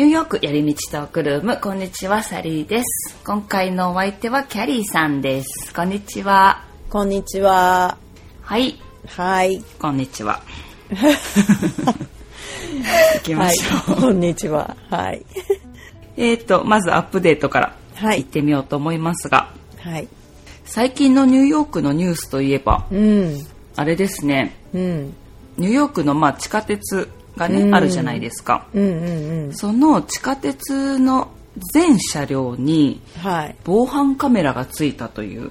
ニューヨーク寄り道トークルーム、こんにちは、サリーです。今回のお相手はキャリーさんです。こんにちは。こんにちは。はい、はい。こんにちは。行きまはいしょう。。こんにちは。はい。えーと、まずアップデートからはい行ってみようと思いますが、はい。最近のニューヨークのニュースといえば、うん。あれですね、うん。ニューヨークのまあ地下鉄がね、うんあるじゃないですか。うんうんうん。その地下鉄の全車両にはい。防犯カメラがついたという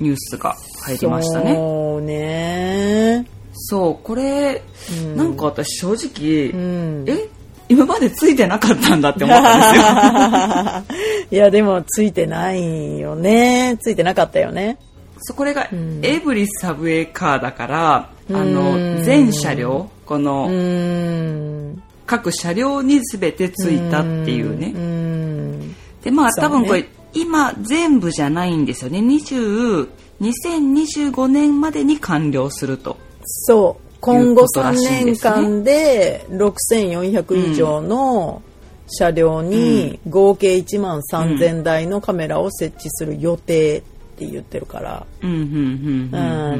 ニュースが入りましたね。そうね。そう、これ、うんなんか私正直、うん。え？今までついてなかったんだって思ったんですよ。いや、でも、ついてないよね。ついてなかったよね。そうこれがんエブリサブウェイカーだから、あうの、ん全車両、こうのん。各車両に全てついたっていうね。うん。で、まあ多分これ、今全部じゃないんですよね。20、2025年までに完了すると。そう。今後3いうことらしいんで年間で6400以上の車両に合計1万3000台のカメラを設置する予定って言ってるから。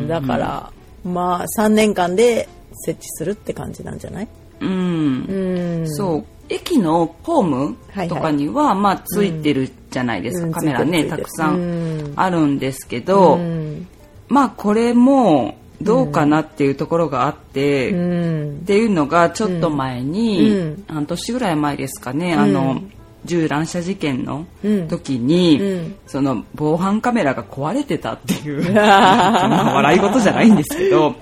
だから、まあ3年間で設置するって感じなんじゃない？うん。うん。そう。駅のホームとかには、まあついてるじゃないですか、うん。カメラねたくさうん。んあるんですけど、うん。まあこれもどうかなっていうところがあって、うん。っ。ていうのがちょっと前に、うん。半年ぐらい前ですかね、あの銃乱射事件のうん。時に、うん。その防犯カメラが壊れてたっていう まあ笑い事じゃないんですけど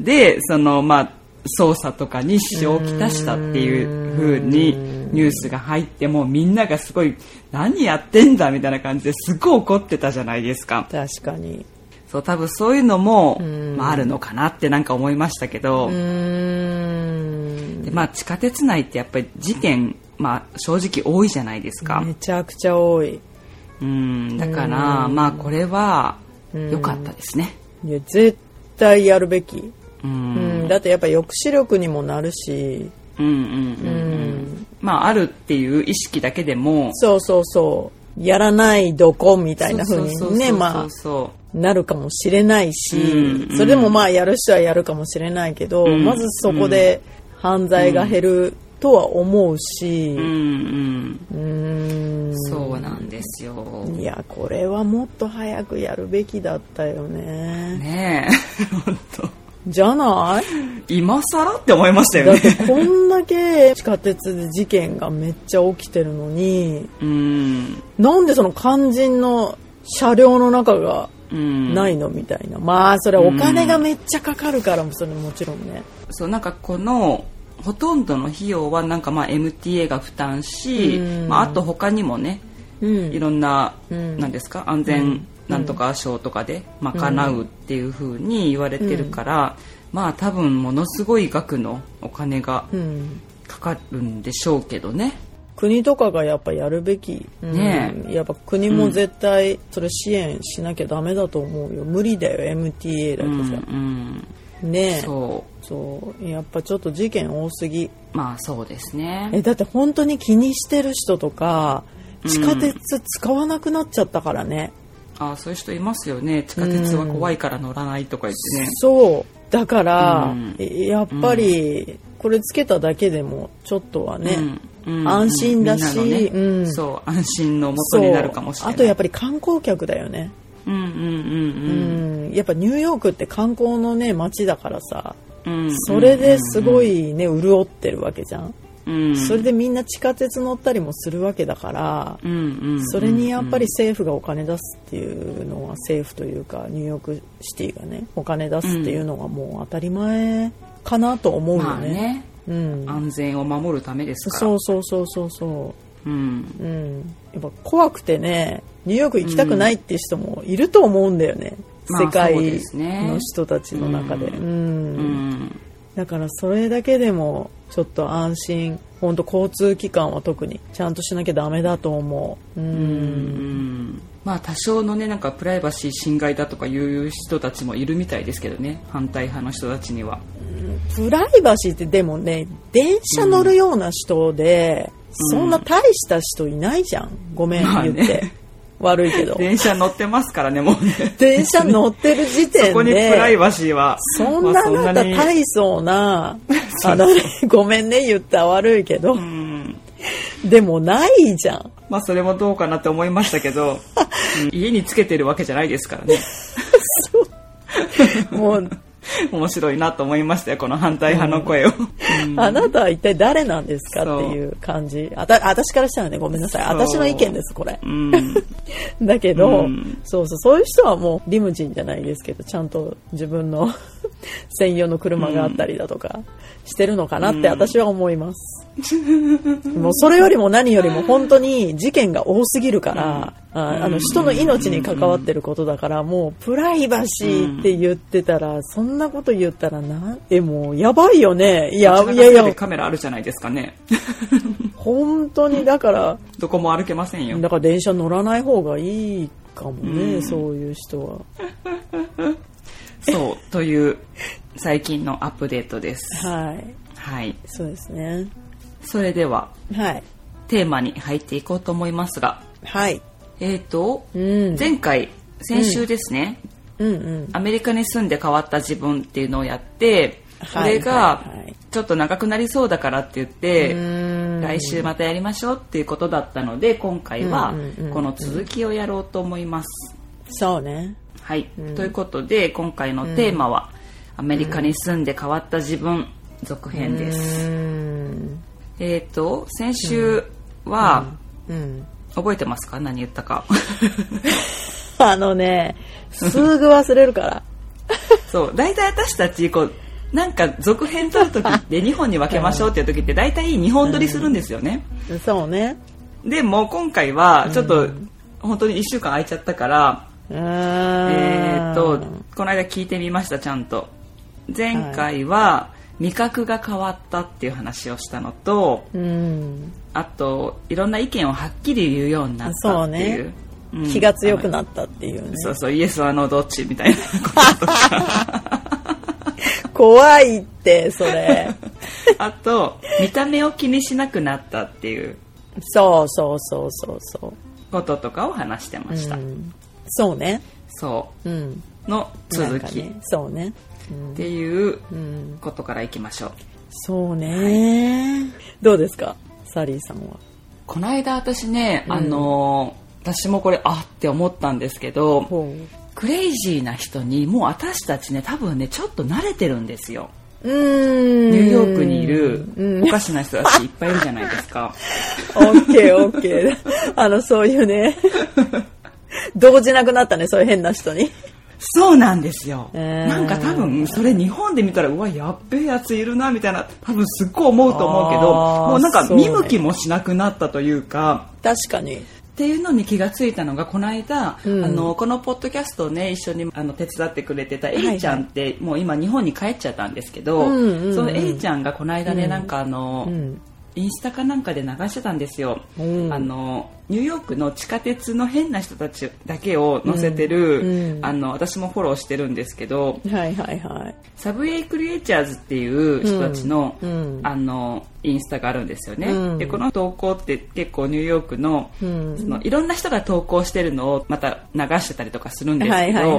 でそのまあ捜査とかに支障をきたしたっていう風にニュースが入ってもうみんながすごい何やってんだみたいな感じですごい怒ってたじゃないですか。確かに。そう多分そういうのも、あ、あるのかなってなんか思いましたけど、うん。でまあ、地下鉄内ってやっぱり事件、まあ、正直多いじゃないですか、めちゃくちゃ多い。うんだから、まあこれは良かったですね。いや、絶対やるべき。ううんん。だってやっぱ抑止力にもなるし、うんうんうんううん。ん。まああるっていう意識だけでも。そうそうそう。やらないどこみたいな風にね、まあ、そなるかもしれないし、うんそれでもまあやる人はやるかもしれないけど、うん。まずそこで犯罪が減るとは思うし。う、うん。うんん。そうなんですよ。いや、これはもっと早くやるべきだったよね。ねえ。本当。じゃない？今更って思いましたよだっねてこんだけ地下鉄で事件がめっちゃ起きてるのに、うん。なんでその肝心の車両の中がうん。ないの？みたいな。まあ、それお金がめっちゃかかるからも、それもちろんね。そうなんかこのほとんどの費用はなんかまあ MTA が負担し、うんまあ、あと他にもねうんいろんな、うんなんですか安全なんとか賞とかで賄うっていう風に言われてるから、まあ多分ものすごい額のお金がうん。かかるんでしょうけどね。国とかがやっぱやるべき。うんねやっぱ国も絶対それ支援しなきゃダメだと思うよ。無理だよ、MTA だうんとさ。うん、ねえ。そうそう。やっぱちょっと事件多すぎ。まあそうですね。え、だって本当に気にしてる人とか、地下鉄使わなくなっちゃったからね。あそういう人いますよね地下鉄は怖いから乗らないとか言ってね。そう。だから、うんえやっぱり、これつけただけでも、ちょっとはね、うんうん安心だしねうんそう安心のもとになるかもしれない。あとやっぱり観光客だよね。うんうんうんうん。やっぱニューヨークって観光のね、街だからさ。それですごいね、潤ってるわけじゃん。うん、それでみんな地下鉄乗ったりもするわけだから、それにやっぱり政府がお金出すっていうのは政府というかニューヨークシティがねお金出すっていうのがもう当たり前かなと思うよまあね。ねうん、安全を守るためですから。そうそうそうそうそうんう。うん。やっぱ怖くてねニューヨーク行きたくないっていう人もいると思うんだよね。まあ世界の人たちの中で。うんうん。うん。だからそれだけでもちょっと安心。本当交通機関は特にちゃんとしなきゃダメだと思う。ううんん。まあ多少のねなんかプライバシー侵害だとかいう人たちもいるみたいですけどね。反対派の人たちには。プライバシーってでもね電車乗るような人で、そんな大した人いないじゃん。ごめん、まあね。言って。悪いけど。電車乗ってますからね、もうね。電車乗ってる時点で。そこにプライバシーは。そんなまあなんか大層な、あの、ごめんね言ったら悪いけど、うん。でもないじゃん。まあそれもどうかなって思いましたけど、うん家につけてるわけじゃないですからね。もう、面白いなと思いましたよ、この反対派の声を。うんあなたは一体誰なんですかっていう感じ。あた、私からしたらね、ごめんなさい。私の意見です、これ。うん。だけど、うんそうそう、そういう人はもうリムジンじゃないですけど、ちゃんと自分の 専用の車があったりだとかしてるのかなって私は思います。もうそれよりも何よりも本当に事件が多すぎるから、ああの人の命に関わってることだから、もうプライバシーって言ってたら、そんなこと言ったらなん、え、もうやばいよね。いや、いやいや、カメラあるじゃないですかね。本当にだから、どこも歩けませんよ。だから電車乗らない方がいいかもね、うんそういう人は。そう、という最近のアップデートです。はい。はい。そうですね。それでは、はい。テーマに入っていこうと思いますが、はい。えーと、うん。前回、先週ですね、うんうん。アメリカに住んで変わった自分っていうのをやって、こはいれがちょっと長くなりそうだからって言って、うん来週またやりましょうっていうことだったので、今回はうんうんうんうんこの続きをやろうと思います。そうね。はい、ということで今回のテーマは、アメリカに住んで変わった自分続編です。うん。えっ、と先週は、うん。覚えてますか？何言ったか。あのね、すぐ忘れるから。そう。大体私たちこうなんか続編撮る時って2本に分けましょうっていう時って大体2本撮りするんですよね、そうね。でも今回はちょっと本当に1週間空いちゃったから、ええっ、とこの間聞いてみましたちゃんと。前回は味覚が変わったっていう話をしたのとうん。あといろんな意見をはっきり言うようになったっていうそううん気が強くなったっていうね。そうそうイエスはノーどっちみたいなこととか 怖いって、それ。あと見た目を気にしなくなったっていうそうそうそうそうそこととかを話してまう。した、うん。そうね。そうん。うの続きっね、そうね。うんていううん。ことからいきましょうそうね。どうですか？サリーさんは？この間私ね、あのー私もこれあって思ったんですけどほクレイジーな人にもう私たちね多分ねちょっと慣れてるんですよう。うん。ニューヨークにいるうんおかしな人たちいっぱいいるじゃないですかオッケーオッケー。あの、そういうね、動じなくなったね、そういう変な人に。そうなんですよ、えー。なんか多分それ日本で見たらうわやっべえやついるなみたいな多分すっごい思うと思うけどもうなんか見向きもしなくなったというか確かに。っていうのに気がついたのがこの間、うん。あのこのポッドキャストをね一緒にあの手伝ってくれてたエリちゃんって、もう今日本に帰っちゃったんですけど、うんうんうん。そのエリちゃんがこの間ね、うん。なんかあの、うん。インスタかなんかで流してたんですよ、うん。あのニューヨークの地下鉄の変な人たちだけを載せてる、うんうん。あの私もフォローしてるんですけどはいはいはい。サブウェイクリエイチャーズっていう人たちの,、うんうん。あのインスタがあるんですよね、うん。でこの投稿って結構ニューヨークの,、うん。そのいろんな人が投稿してるのをまた流してたりとかするんですはいけど。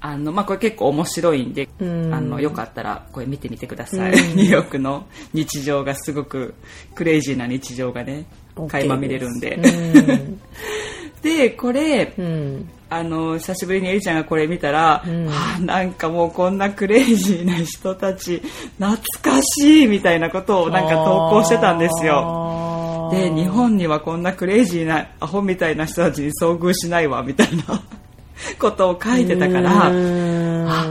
あのまあ、これ結構面白いんで、うん。あのよかったらこれ見てみてください、うん。ニューヨークの日常がすごくクレイジーな日常がね垣間見れるんで。うん。でこれうん。あの久しぶりにエリちゃんがこれ見たら、うん。はあなんかもうこんなクレイジーな人たち懐かしいみたいなことをなんか投稿してたんですよ。よで日本にはこんなクレイジーなアホみたいな人たちに遭遇しないわみたいな。ことを書いてたからあ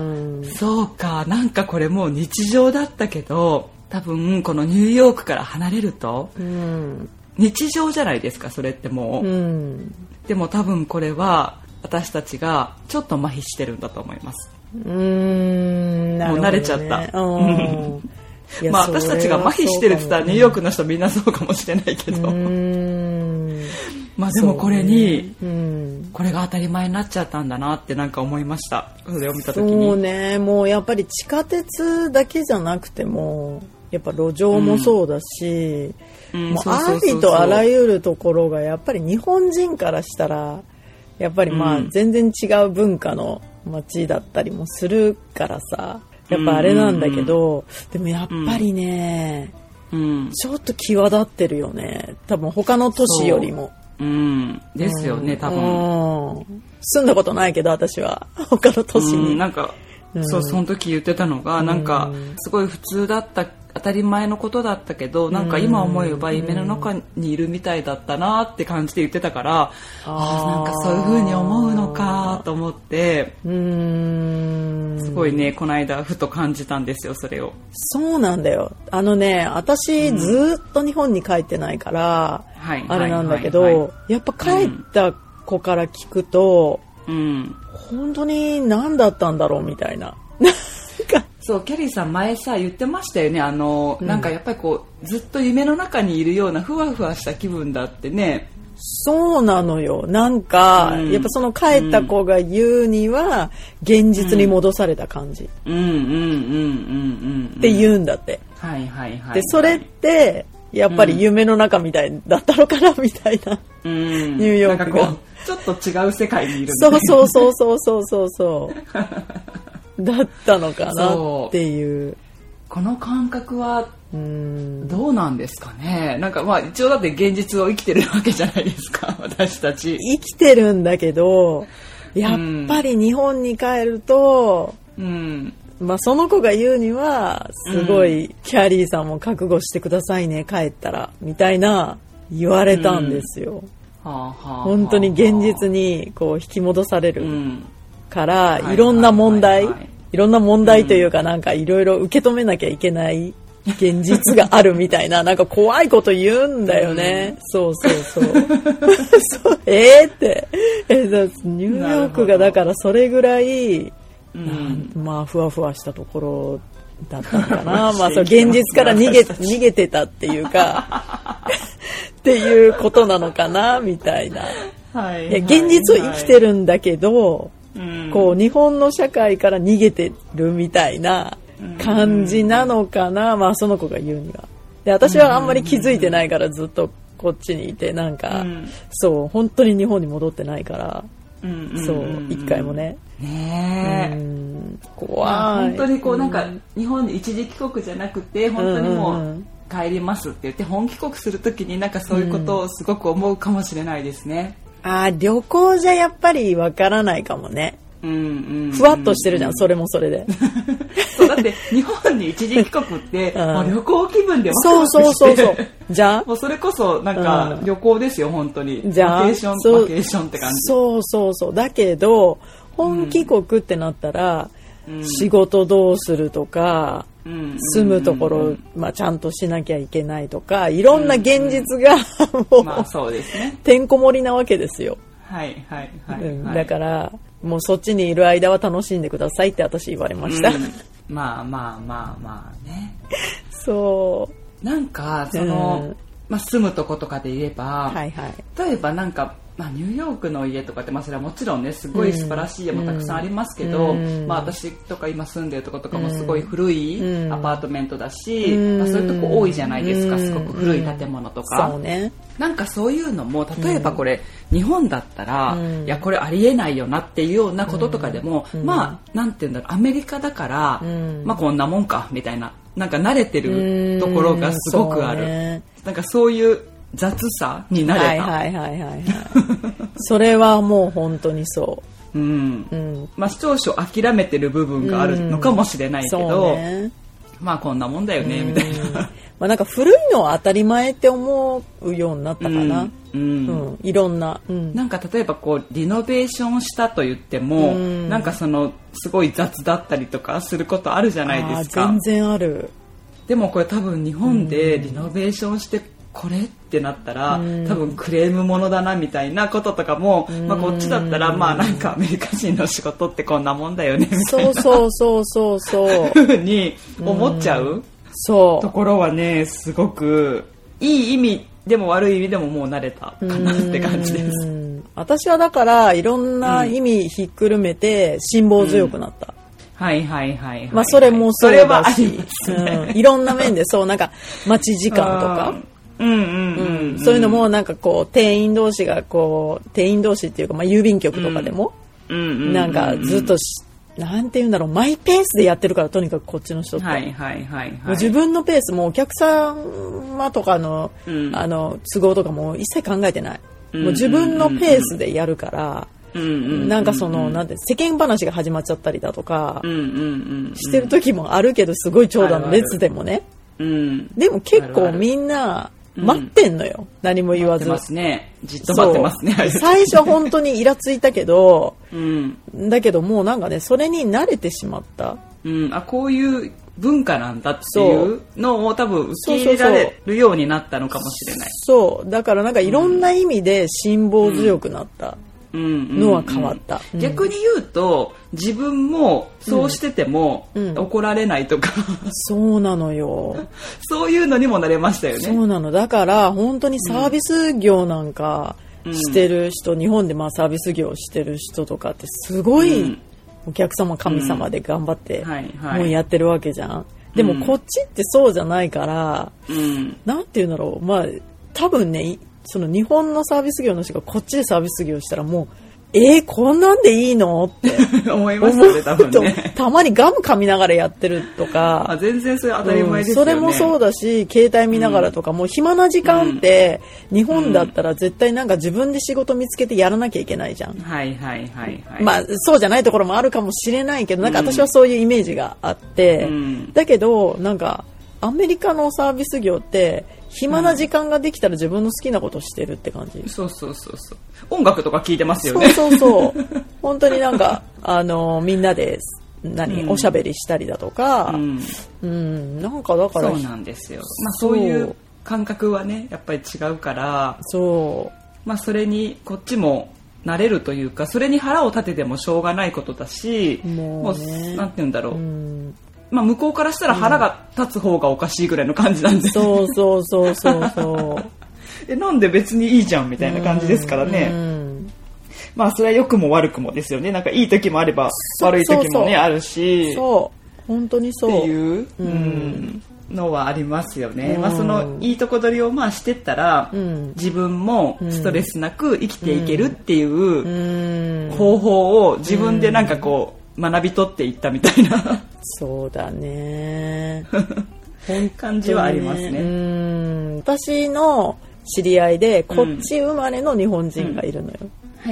そうかなんかこれもう日常だったけど多分このニューヨークから離れるとうん。日常じゃないですかそれってもう、うん。でも多分これは私たちがちょっと麻痺してるんだと思います。うん。なるほどね。もう慣れちゃった。まあ私たちが麻痺してるって言ったらニューヨークの人みんなそうかもしれないけど、うん。まあでもこれにうん。これが当たり前になっちゃったんだなってなんか思いました。それを見た時そうにね、もうやっぱり地下鉄だけじゃなくても、やっぱ路上もそうだし、うんもうありとあらゆるところがやっぱり日本人からしたらやっぱりまあうん。全然違う文化の街だったりもするからさ。やっぱあれなんだけど、でもやっぱりね、うん。ちょっと際立ってるよね。多分他の都市よりも。う。ん。ですよね、多分。うん。住んだことないけど私は。他の都市に、うんなんか、うん。そうその時言ってたのが、なんかうんすごい普通だった当たり前のことだったけどなんか今思えば夢の中にいるみたいだったなって感じで言ってたから、ああなんかそういう風に思うのかと思って。うーん。すごいねこの間ふと感じたんですよそれを。そうなんだよ。あのね私ずーっと日本に帰ってないから、はいあれなんだけど、はいはいはやっぱ帰った子から聞くと、うん。本当に何だったんだろうみたいな。なんかそうキャリーさん前さ言ってましたよね。あの、なんかやっぱりこうずっと夢の中にいるようなふわふわした気分だってね。そうなのよ。なんか、うん。やっぱその帰った子が言うには現実に戻された感じ。っうん。うん。うん。うん。うん。うん。て言うんだって、はいはいはいでそれってやっぱり夢の中みたいだったのかなみたいな、うん。ニューヨークがちょっと違う世界にいるみたそいうな。そうそうそうそうそうそう だったのかなっていう。この感覚はうん。どうなんですかね？なんかまあ一応だって現実を生きてるわけじゃないですか 私たち。生きてるんだけどやっぱり日本に帰ると、うん。まあ、その子が言うにはすごいキャリーさんも覚悟してくださいね帰ったらみたいな言われたんですよ、はあはあはあ本当に現実にこう引き戻されるうん。から、はいいろんな問題、いろんな問題というかなんかいろいろ受け止めなきゃいけない現実があるみたいな なんか怖いこと言うんだよね、そうそうそう。そう。えーって。えだニューヨークがだからそれぐらいうん。まあふわふわしたところだったのかな。まあそう現実から逃げ逃げてたっていうかっていうことなのかなみたいな。はいい。や現実を生きてるんだけど、うん。こう日本の社会から逃げてるみたいな感じなのかな、まあその子が言うには。で私はあんまり気づいてないからずっとこっちにいてなんか、うん。そう本当に日本に戻ってないから、うんうんそう一回もね。ねえ。うん。怖まあい。本当にこうなんか日本に一時帰国じゃなくて本当にもう帰りますって言って本帰国するときになんかそういうことをすごく思うかもしれないですね。あー旅行じゃやっぱりわからないかもね。うんうんふわっとしてるじゃん、それもそれで。そうだって日本に一時帰国ってうん。もう旅行気分でワクそうワクしてそうそうそう。じゃあ？もうそれこそなんかうん。旅行ですよ本当に。じゃあ？バケーションそう。バケーションって感じ。そうそうそう。だけど本帰国ってなったら、うん。仕事どうするとか、うん住むところ、まあ、ちゃんとしなきゃいけないとかいろんな現実がもう、まあそうですね。てんこ盛りなわけですよ、はいはいはい、だからもうそっちにいる間は楽しんでくださいって私言われました、うん。まあまあまあまあね。そなんかその、うん。まあ、住むとことかで言えば、うはいはい。例えばなんか、まあ、ニューヨークの家とかって、まあ、それはもちろんねすごい素晴らしい家もたくさんありますけど、うん。まあ、私とか今住んでるとことかもすごい古いうん。アパートメントだし、うん。まあ、そういうとこ多いじゃないですかうん。すごく古い建物とか。そうね。なんかそういうのも例えばこれ、日本だったら、うん。いやこれありえないよなっていうようなこととかでも、うん。まあなんて言うんだろうアメリカだから、うん。まあこんなもんかみたいななんか慣れてるところがすごくある、なんかそういう雑さになれた、はいはいはいはいはい。それはもう本当にそう。ん。う、うん、まあ少々諦めてる部分があるのかもしれないけど、そうね。まあこんなもんだよねみたいな。まあなんか古いのは当たり前って思うようになったかな。ううん。ん、いろんな。うん。なんか例えばこうリノベーションしたと言っても、うん。なんかそのすごい雑だったりとかすることあるじゃないですか。全然ある。でもこれ多分日本でリノベーションしてこれ？ってなったら、うん多分クレームものだなみたいなこととかも、まあ、こっちだったらまあなんかアメリカ人の仕事ってこんなもんだよねみたいそうそうそうそうそう。なふうに思っちゃうそところはねすごくいい意味でも悪い意味でももう慣れたかう。なって感じです。うん私はだからいろんな意味ひっくるめて辛抱強くなった。はいはいはいはい。まあそれもそうそれはだし、ねうん、いろんな面でそう、なんか待ち時間とか、うんうんうんうん。そういうのもなんかこう店員同士がこう店員同士っていうかまあ郵便局とかでもなんかずっとしなんて言うんだろうマイペースでやってるからとにかくこっちの人って、はいはいはいはい。自分のペースもお客様とかの,、うん。あの都合とかも一切考えてない、うんもう自分のペースでやるから、うんなんかそのなんて世間話が始まっちゃったりだとかうんうんうん。してる時もあるけどすごい長蛇の列でもね。うん。でも結構みんな待ってんのよ、何も言わず待ってますね。じっと待ってますね。最初本当にイラついたけどうん。だけどもうなんかねそれに慣れてしまったうん。あ、こういう文化なんだっていうのを多分受け入れられるようになったのかもしれない。そうだからなんかいろんな意味で辛抱強くなったうんうんうんのは変わった、うん逆に言うと自分もそうしててもうん。怒られないとか、そうなのよ。そういうのにもなれましたよね。そうなの。だから本当にサービス業なんかしてる人、日本でまあサービス業してる人とかってすごいうん。お客様神様で頑張ってもうやってるわけじゃん。でもこっちってそうじゃないから、うん。なんて言うんだろう。まあ多分ねいその日本のサービス業の人がこっちでサービス業したらもうえー、こんなんでいいの？って 思います思よね、多分ね。たまにガム噛みながらやってるとか あ全然それ当たり前ですよね。うんそれもそうだし携帯見ながらとか、もう暇な時間って、日本だったら絶対なんか自分で仕事見つけてやらなきゃいけないじゃん。はいはいはいはい。まあそうじゃないところもあるかもしれないけどなんか私はそういうイメージがあって、うんだけどなんかアメリカのサービス業って暇な時間ができたら自分の好きなことしてるって感じ。そうそうそうそう。音楽とか聞いてますよそうね。そうそう。本当になんか、あの、みんなで、何、うんおしゃべりしたりだとか、うん。うん、なんかだからそう、なんですよ。まあそういう感覚はね、やっぱり違うから、そまあそれにこっちも慣れるというか、それに腹を立ててもしょうがないことだし、もうねなんて言うんだろう、う。うん、まあ向こうからしたら腹が立つ方がおかしいぐらいの感じなんで、そうそうそうそうそう。え、なんで別にいいじゃんみたいな感じですからうね。んまあそれは良くも悪くもですよね。なんかいい時もあれば悪い時もね、あるし。そう、本当にそう。っていう、うんうんのはありますよね、うんまあ、そのいいとこ取りをまあしてったら、うん自分もストレスなく生きていけるっていううん、方法を自分でなんかこう学び取っていったみたいなそうだね。感じはありますうね。ん、私の知り合いで、こっち生まれの日本人がいるのよ。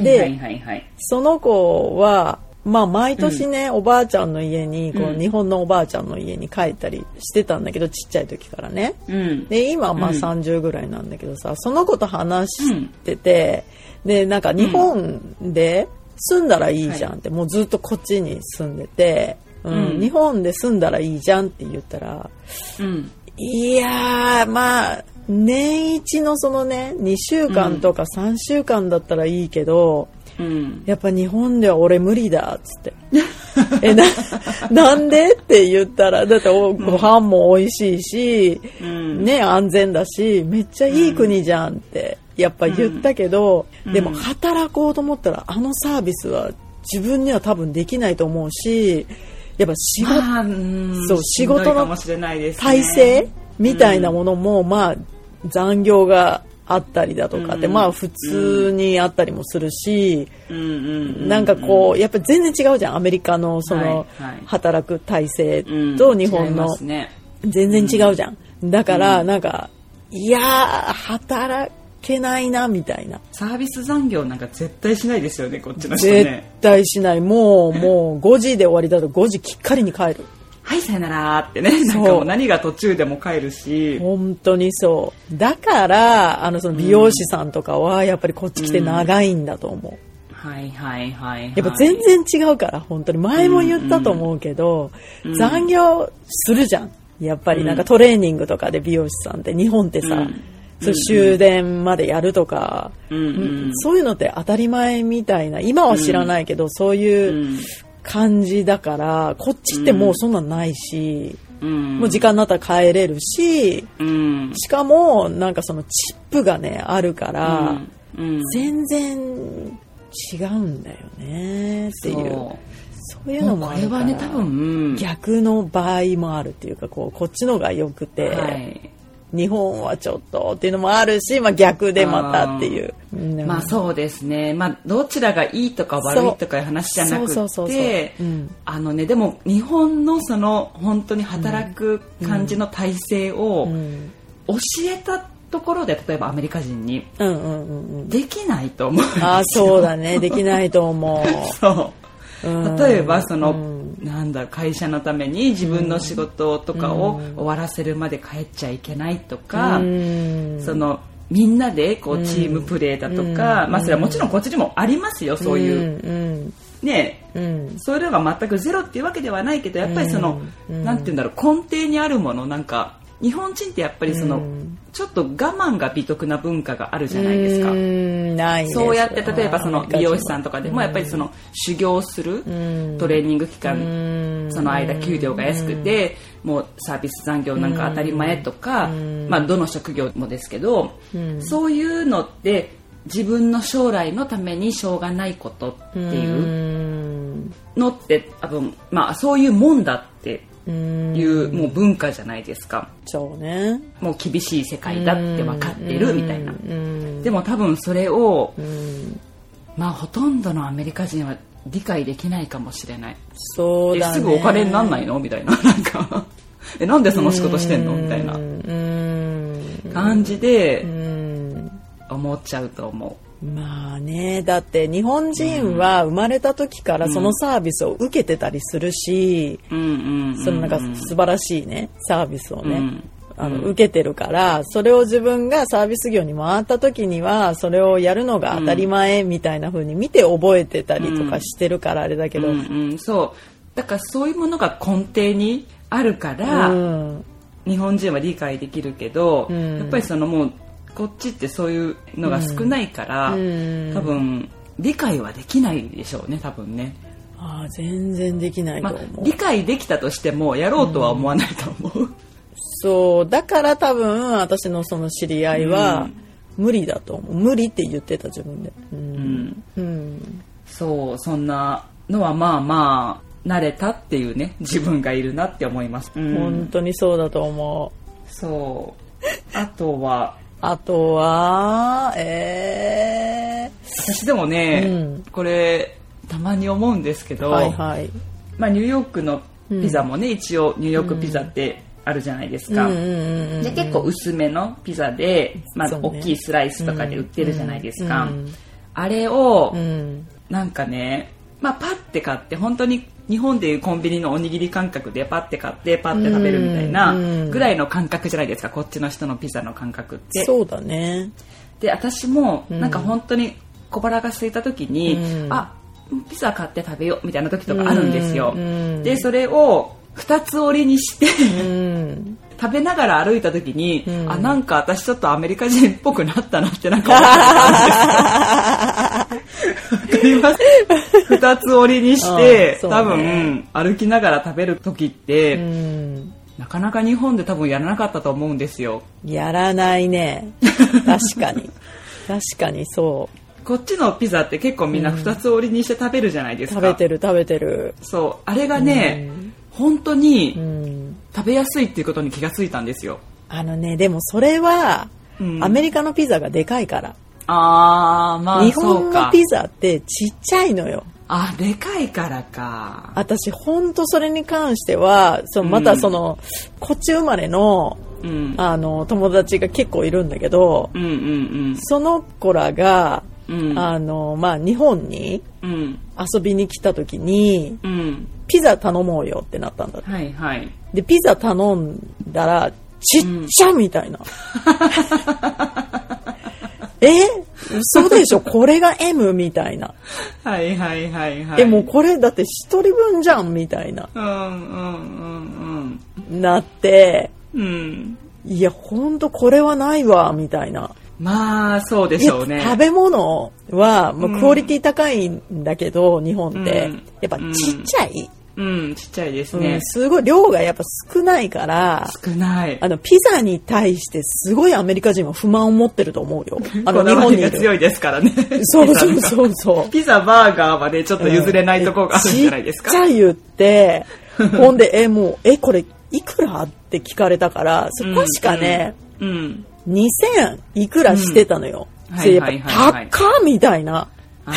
で、はいはいはい。その子は、まあ毎年ね、おばあちゃんの家に、こう、うん日本のおばあちゃんの家に帰ったりしてたんだけど、ちっちゃい時からね。うん。で、今はまあうん30ぐらいなんだけどさ、その子と話してて、で、なんか日本で住んだらいいじゃんって、もうずっとこっちに住んでて、うんうん日本で住んだらいいじゃんって言ったら、うん。いやー、まあ、年一のそのね、2週間とか3週間だったらいいけど、うん。やっぱ日本では俺無理だっつって。え、な、なんでって言ったら、だっておご飯も美味しいし、うん。ね、安全だし、めっちゃいい国じゃんって、やっぱ言ったけど、うん。でも働こうと思ったら、あのサービスは自分には多分できないと思うし、やっぱ仕事、まあ、うんそう仕事の体制みたいなものも、まあ、残業があったりだとかって、うん。まあ普通にあったりもするし、うん。なんかこう、やっぱ全然違うじゃん。アメリカのその、働く体制うん、と日本の。全然違うじゃん。だから、なんか、いやー、働けないな、みたいな。サービス残業なんか絶対しないですよね、こっちの人絶ね。対しない。もう、もう5時で終わりだと5時きっかりに帰る。はい、さよならってね。なんかもう何が途中でも帰るし。本当にそう。だから、あの、その美容師さんとかは、やっぱりこっち来て長いんだと思う。はいはいはい、はい。やっぱ全然違うから、本当に。前も言ったと思うけど、うん残業するじゃん。やっぱりなんかトレーニングとかで美容師さんって、日本ってさ、うんそう終電までやるとか、そういうのって当たり前みたいな、今は知らないけど、そういう感じだから、こっちってもうそんなんないし、うん。もう時間になったら帰れるし、うん。しかも、なんかそのチップがね、あるから、うん。全然違うんだよねっていう。そう。いうのもこあるから。れはね多分逆の場合もあるっていうかこうこっちのが良くて、はい日本はちょっとっていうのもあるし、まあ、逆でまたっていう。うん。まあそうですね、まあ、どちらがいいとか悪いとかいう話じゃなくてうん。あのねでも日本のその本当に働く感じの体制をうん。教えたところで例えばアメリカ人にうんうんうんうん。できないと思うんですよ。ああ、そうだね。できないと思 そう。うん。例えばその、うんなんだ会社のために自分の仕事とかを終わらせるまで帰っちゃいけないとか、そのみんなでこうチームプレーだとか、まあそれはもちろんこっちにもありますよそういう、うん。ねうんうん。そういうのが全くゼロっていうわけではないけどやっぱりその、うん。なんて言うんだろう根底にあるものなんか日本人ってやっぱりその、うん。ちょっと我慢が美徳な文化があるじゃないですか。うそうやって例えばその美容師さんとかでもやっぱりその修行するうん。トレーニング期間うん。その間給料が安くてもうサービス残業なんか当たり前とかまあどの職業もですけどそういうのって自分の将来のためにしょうがないことっていううん。のって多分まあそういうもんだってうんいうもう文化じゃないですか。そうね。もう厳しい世界だって分かってるみたいな。うん。でも多分それをうん。まあほとんどのアメリカ人は理解できないかもしれない。そうだね。えすぐお金になんないのみたいな。なんか。えなんでその仕事してんのみたいな。うん。感じでうん。思っちゃうと思まあねだって日本人は生まれた時からそのサービスを受けてたりするし、う。うんそのなんか素晴らしいねサービスをね、うん。あの受けてるからそれを自分がサービス業に回った時にはそれをやるのが当たり前みたいな風に見て覚えてたりとかしてるからあれだけど、うんうん、そう。だからそういうものが根底にあるから、うん。日本人は理解できるけど、うん。やっぱりそのもうこっちってそういうのが少ないから、うん。多分理解はできないでしょうね多分ね、ああ全然できないとまあ思う、、理解できたとしてもやろうとは思わないと思う、そうだから多分私のその知り合いは無理だと思う。無理って言ってた自分で。ううんん、うん、そうそんなのはまあまあ慣れたっていうね自分がいるなって思います、うん。本当にそうだと思う。そう。あとはあとはえ私でもね、うん。これたまに思うんですけー、ど、はいはい。まあ、ニューヨークのピザもね、一応ニューヨークピザってあるじゃないですか、うんうんうんうんで結構薄めのピザで、まあ大きいスライスとかで売ってるじゃないですか、うん。あれを、うん。なんかね、まあ、パッて買って本当に日本でいうコンビニのおにぎり感覚でパッて買ってパッて食べるみたいなうんぐらいの感覚じゃないですか。こっちの人のピザの感覚って。そうだね。で私もなんか本当に小腹が空いた時に、うん。あピザ買って食べようみたいな時とかあるんですよ。うんでそれを2つ折りにしてうん。食べながら歩いた時に、うん。あなんか私ちょっとアメリカ人っぽくなったなってなんか思ったんです ります。二つ折りにして、ね。多分歩きながら食べる時って、うん。なかなか日本で多分やらなかったと思うんですよ。やらないね。確かに。確かにそう。こっちのピザって結構みんな二つ折りにして食べるじゃないですか。食べてる食べてる。そう。あれがね、本当にうん。食べやすいっていうことに気がついたんですよ。あのねでもそれは、うん。アメリカのピザがでかいからあー、まあ日そうか。本のピザってちっちゃいのよあ、でかいからか。私本当それに関してはそのまたその、こっち生まれのうん。あの友達が結構いるんだけどうんうんその子らが、うん。うん。あのまあ、日本にうん。遊びに来た時にうん。ピザ頼もうよってなったんだってはいはい。でピザ頼んだらちっちゃみたいな、え？嘘でしょ？これが M みたいな、はいはいはいはい。えもうこれだって一人分じゃんみたいな。うんうんうんなって。うん。うん。いやほんとこれはないわみたいな。まあ、そうでいしょうね。や食べ物はもうクオリティ高いんだけど、日本って、うん。やっぱちっちゃい、うん、ちっちゃいですうんね。すごい量がやっぱ少ないから、少ない。あの、ピザに対してすごいアメリカ人は不満を持ってると思うよ。あの、日本に強いですからね。そうそうう。そうそう。ピザ、バーガーまでちょっと譲れないところがあるんじゃないですか。ちっちゃい言って、ほんで、え、もう、え、これ、いくらって聞かれたから、そこしかね、うん。2000いくらしてたのよ。うんはいはいはいはいぱ、高っみたいな。ああ、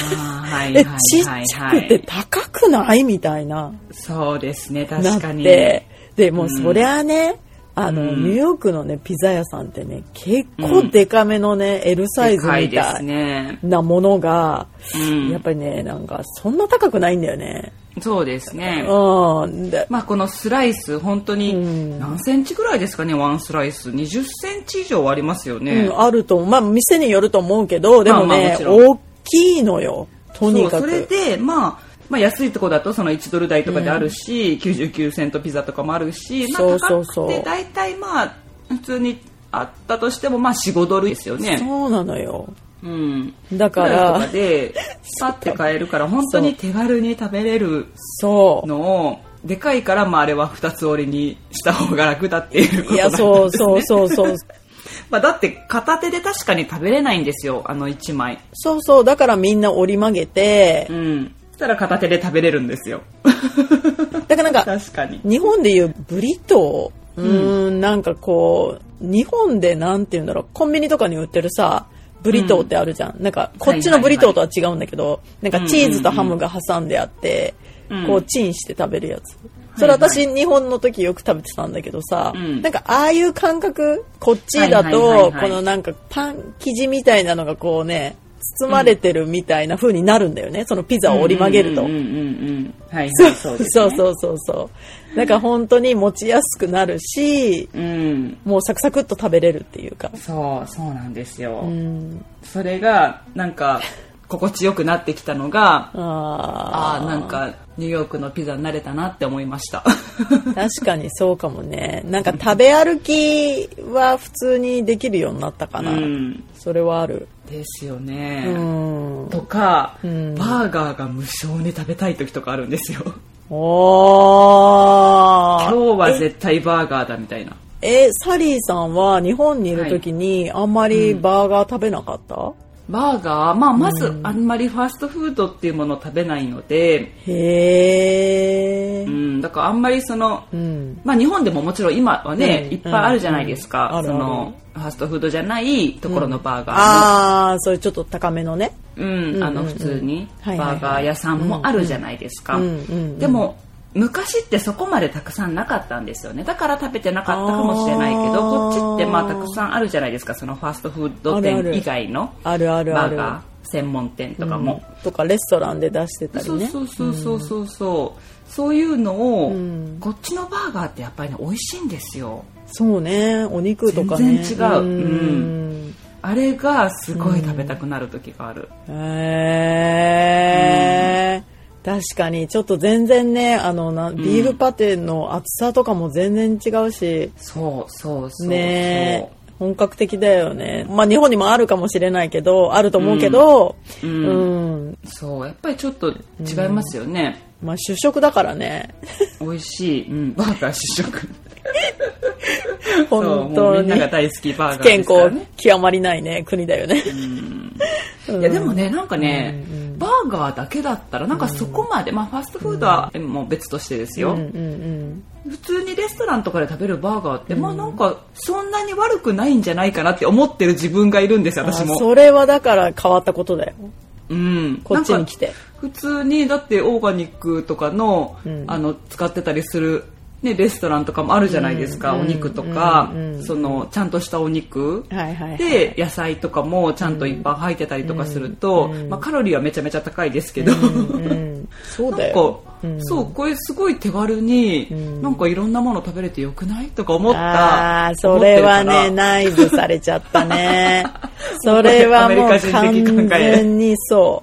はいえ、はいちっはいちゃくてはい。高くない？みたいな。そうですね、確かに。て。で、もううんそりゃあね、あの、うんニューヨークのね、ピザ屋さんってね、結構デカめのね、L サイズみたい。なものが、うんやっぱりね、なんか、そんな高くないんだよね。そうですね。うん。でまあこのスライス、本当にうん何センチぐらいですかね、ワンスライス。20センチ以上ありますよね。うん、あると。まあ、店によると思うけど、でもねまあまあ大きいのよ。とにかそうそれく。で、まあ、まあ安いとこだとその1ドル台とかであるし、99セントピザとかもあるし、まそうあそうそう高くて大体まあ普通にあったとしてもまあ4、5ドルですよね。そうなのよ。うん。だかぐらで、パッて買えるから本当に手軽に食べれるそう。のを、でかいからまああれは2つ折りにした方が楽だっていうこといや、なんですね。そうそうそうそう。まあだって片手で確かに食べれないんですよ、あの1枚。そうそう。だからみんな折り曲げてう、ん。そしたら片手で食べれるんですよ。だからなんか、確かに。日本でいうブリトー、うーん、なんかこう、日本でなんて言うんだろう、コンビニとかに売ってるさ、ブリトーってあるじゃん。なんか、こっちのブリトーとは違うんだけど、なんかチーズとハムが挟んであって、うんこうチンして食べるやつ。それ私、日本の時よく食べてたんだけどさ、うんなんかああいう感覚、こっちだと、はいこのなんかパン生地みたいなのがこうね、包まれてるみたいな風になるんだよね。そのピザを折り曲げると。そう。そうそうそうそう。だから本当に持ちやすくなるし、うん。もうサクサクっと食べれるっていうか。そう、そうなんですよ。うん。それが、なんか、心地よくなってきたのが、あああ、なんか、ニューヨークのピザになれたなって思いました。あ、確かにそうかもね。なんか食べ歩きは普通にできるようになったかうな。ん。それはある。ですよね。うん。とか、んバーガーが無償に食べたい時とかあるんですよ。おー。今日は絶対バーガーだみたいな。え、サリーさんは日本にいる時にあんまりバーガー食べなかった、バーガー、まあ、まず、あんまりファストフードっていうものを食べないので、へー。うん、だからあんまりその、うん。まあ日本でももちろん今はね、うんいっぱいあるじゃないですか。その、ファストフードじゃないところのバーガーもああ、そういうちょっと高めのね。うん、あのうんうん普通にバーガー屋さんもあるじゃないですかうんうんうん。でも昔ってそこまでたくさんなかったんですよね。だから食べてなかったかもしれないけど、こっちってまあたくさんあるじゃないですか。そのファストフード店以外のあるあるある。バーガー専門店とかも。とかレストランで出してたりね。そうそうそうそうそうそう。そういうのを、んこっちのバーガーってやっぱりね美味しいんですよ。そうね。お肉とかね。全然違ううんあれがすごい食べたくなる時がある。へー。確かに、ちょっと全然ね、あのな、ビーフパテの厚さとかも全然違うし、そうそうそうそう。ね本格的だよね。まあ日本にもあるかもしれないけど、あると思うけど、ううんん。そう、やっぱりちょっと違いますよね。まあ主食だからね。美味しい、うん、バーガー試食。本当にみんな。が大好きバーガー不健康。極まりないね、国だよね。いやでもね、なんかね、バーガーだけだったら、なんかそこまで、まあファストフードはもう別としてですよ。普通にレストランとかで食べるバーガーって、まあなんかそんなに悪くないんじゃないかなって思ってる自分がいるんです。私も。あそれはだから変わったことだよ。うん。こっちに来て普通にだってオーガニックとかの,、んあの使ってたりする、ね、レストランとかもあるじゃないですか、うんお肉とか、うんうん。そのちゃんとしたお肉、はいはい、はい。で野菜とかもちゃんといっぱい入ってたりとかすると、まあ、カロリーはめちゃめちゃ高いですけど、うん、そうだよ。か、そうこれすごい手軽に、なんかいろんなもの食べれてよくないとか思った。ああ、それはね、ナイズされちゃったね。それはもう完全にそ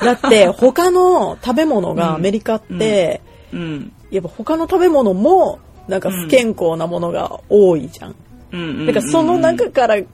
う。だって、他の食べ物がアメリカって、うんやっぱ他の食べ物も、なんか不健康なものが多いじゃん。うん。だからその中から比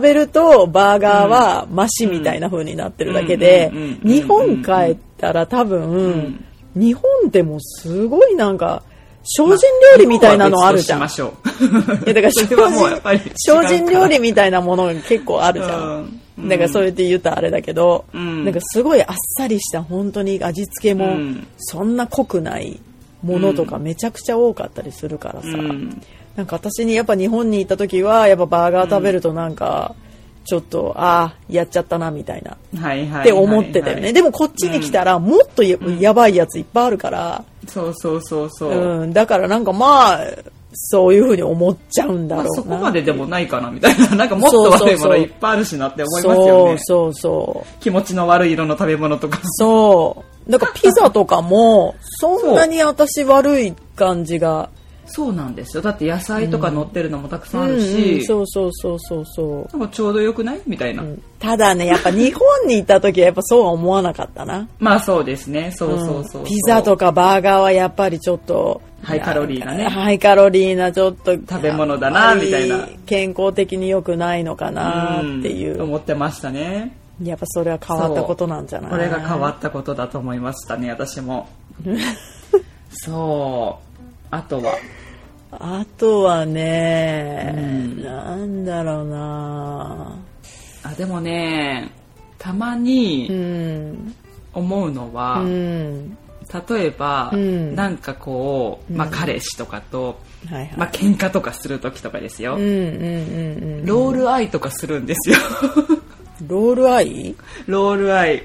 べると、バーガーはマシみたいな風になってるだけで日本帰ったら多分、日本でもすごいなんか、精進料理みたいなのあるじゃん。まあ日本は別としましょう。いやだから それはもうやっぱり違うから。精進料理みたいなものが結構あるじゃん。うん。だからそうやって言ったらあれだけど、うん。なんかすごいあっさりした本当に味付けもうん。そんな濃くないものとかめちゃくちゃ多かったりするからさ、うんなんか私にやっぱ日本に行った時はやっぱバーガー食べるとなんかちょっと、ああやっちゃったなみたいなはいはいはいはい。って思ってたよね、でもこっちに来たらもっとや,、やばいやついっぱいあるから、そうそうそうそう。うん、だからなんかまあそういうふうに思っちゃうんだろうな、まあそこまででもないかなみたいな。なんかもっと悪いものいっぱいあるしなって思いますよね。そうそうそう気持ちの悪い色の食べ物とか。そう。だからピザとかも、そんなに私悪い感じが。そうなんですよ。だって野菜とか乗ってるのもたくさんあうんうるし、んそうそうそうそうそう。なんかちょうどよくない？みたいな。ただね、やっぱ日本にいた時はやっぱそうは思わなかったな。まあそうですね。そうそうそうそうピザとかバーガーはやっぱりちょっと、ハイカロリーなねハイカロリーなちょっと食べ物だなみたいな健康的に良くないのかなっていうう。ん思ってましたね。やっぱそれは変わったことなんじゃない？これが変わったことだと思いましたね、私も。そう。あとは、あとはね、うんなんだろうなあ、でもね、たまうにん。思うのは、うん。例えば、うんなんかこう、まあ彼氏とかと、はいはい。まあ喧嘩とかする時とかですよ。うんうんうんうん。 roll eye とかするんですよ。 roll eye？roll eye。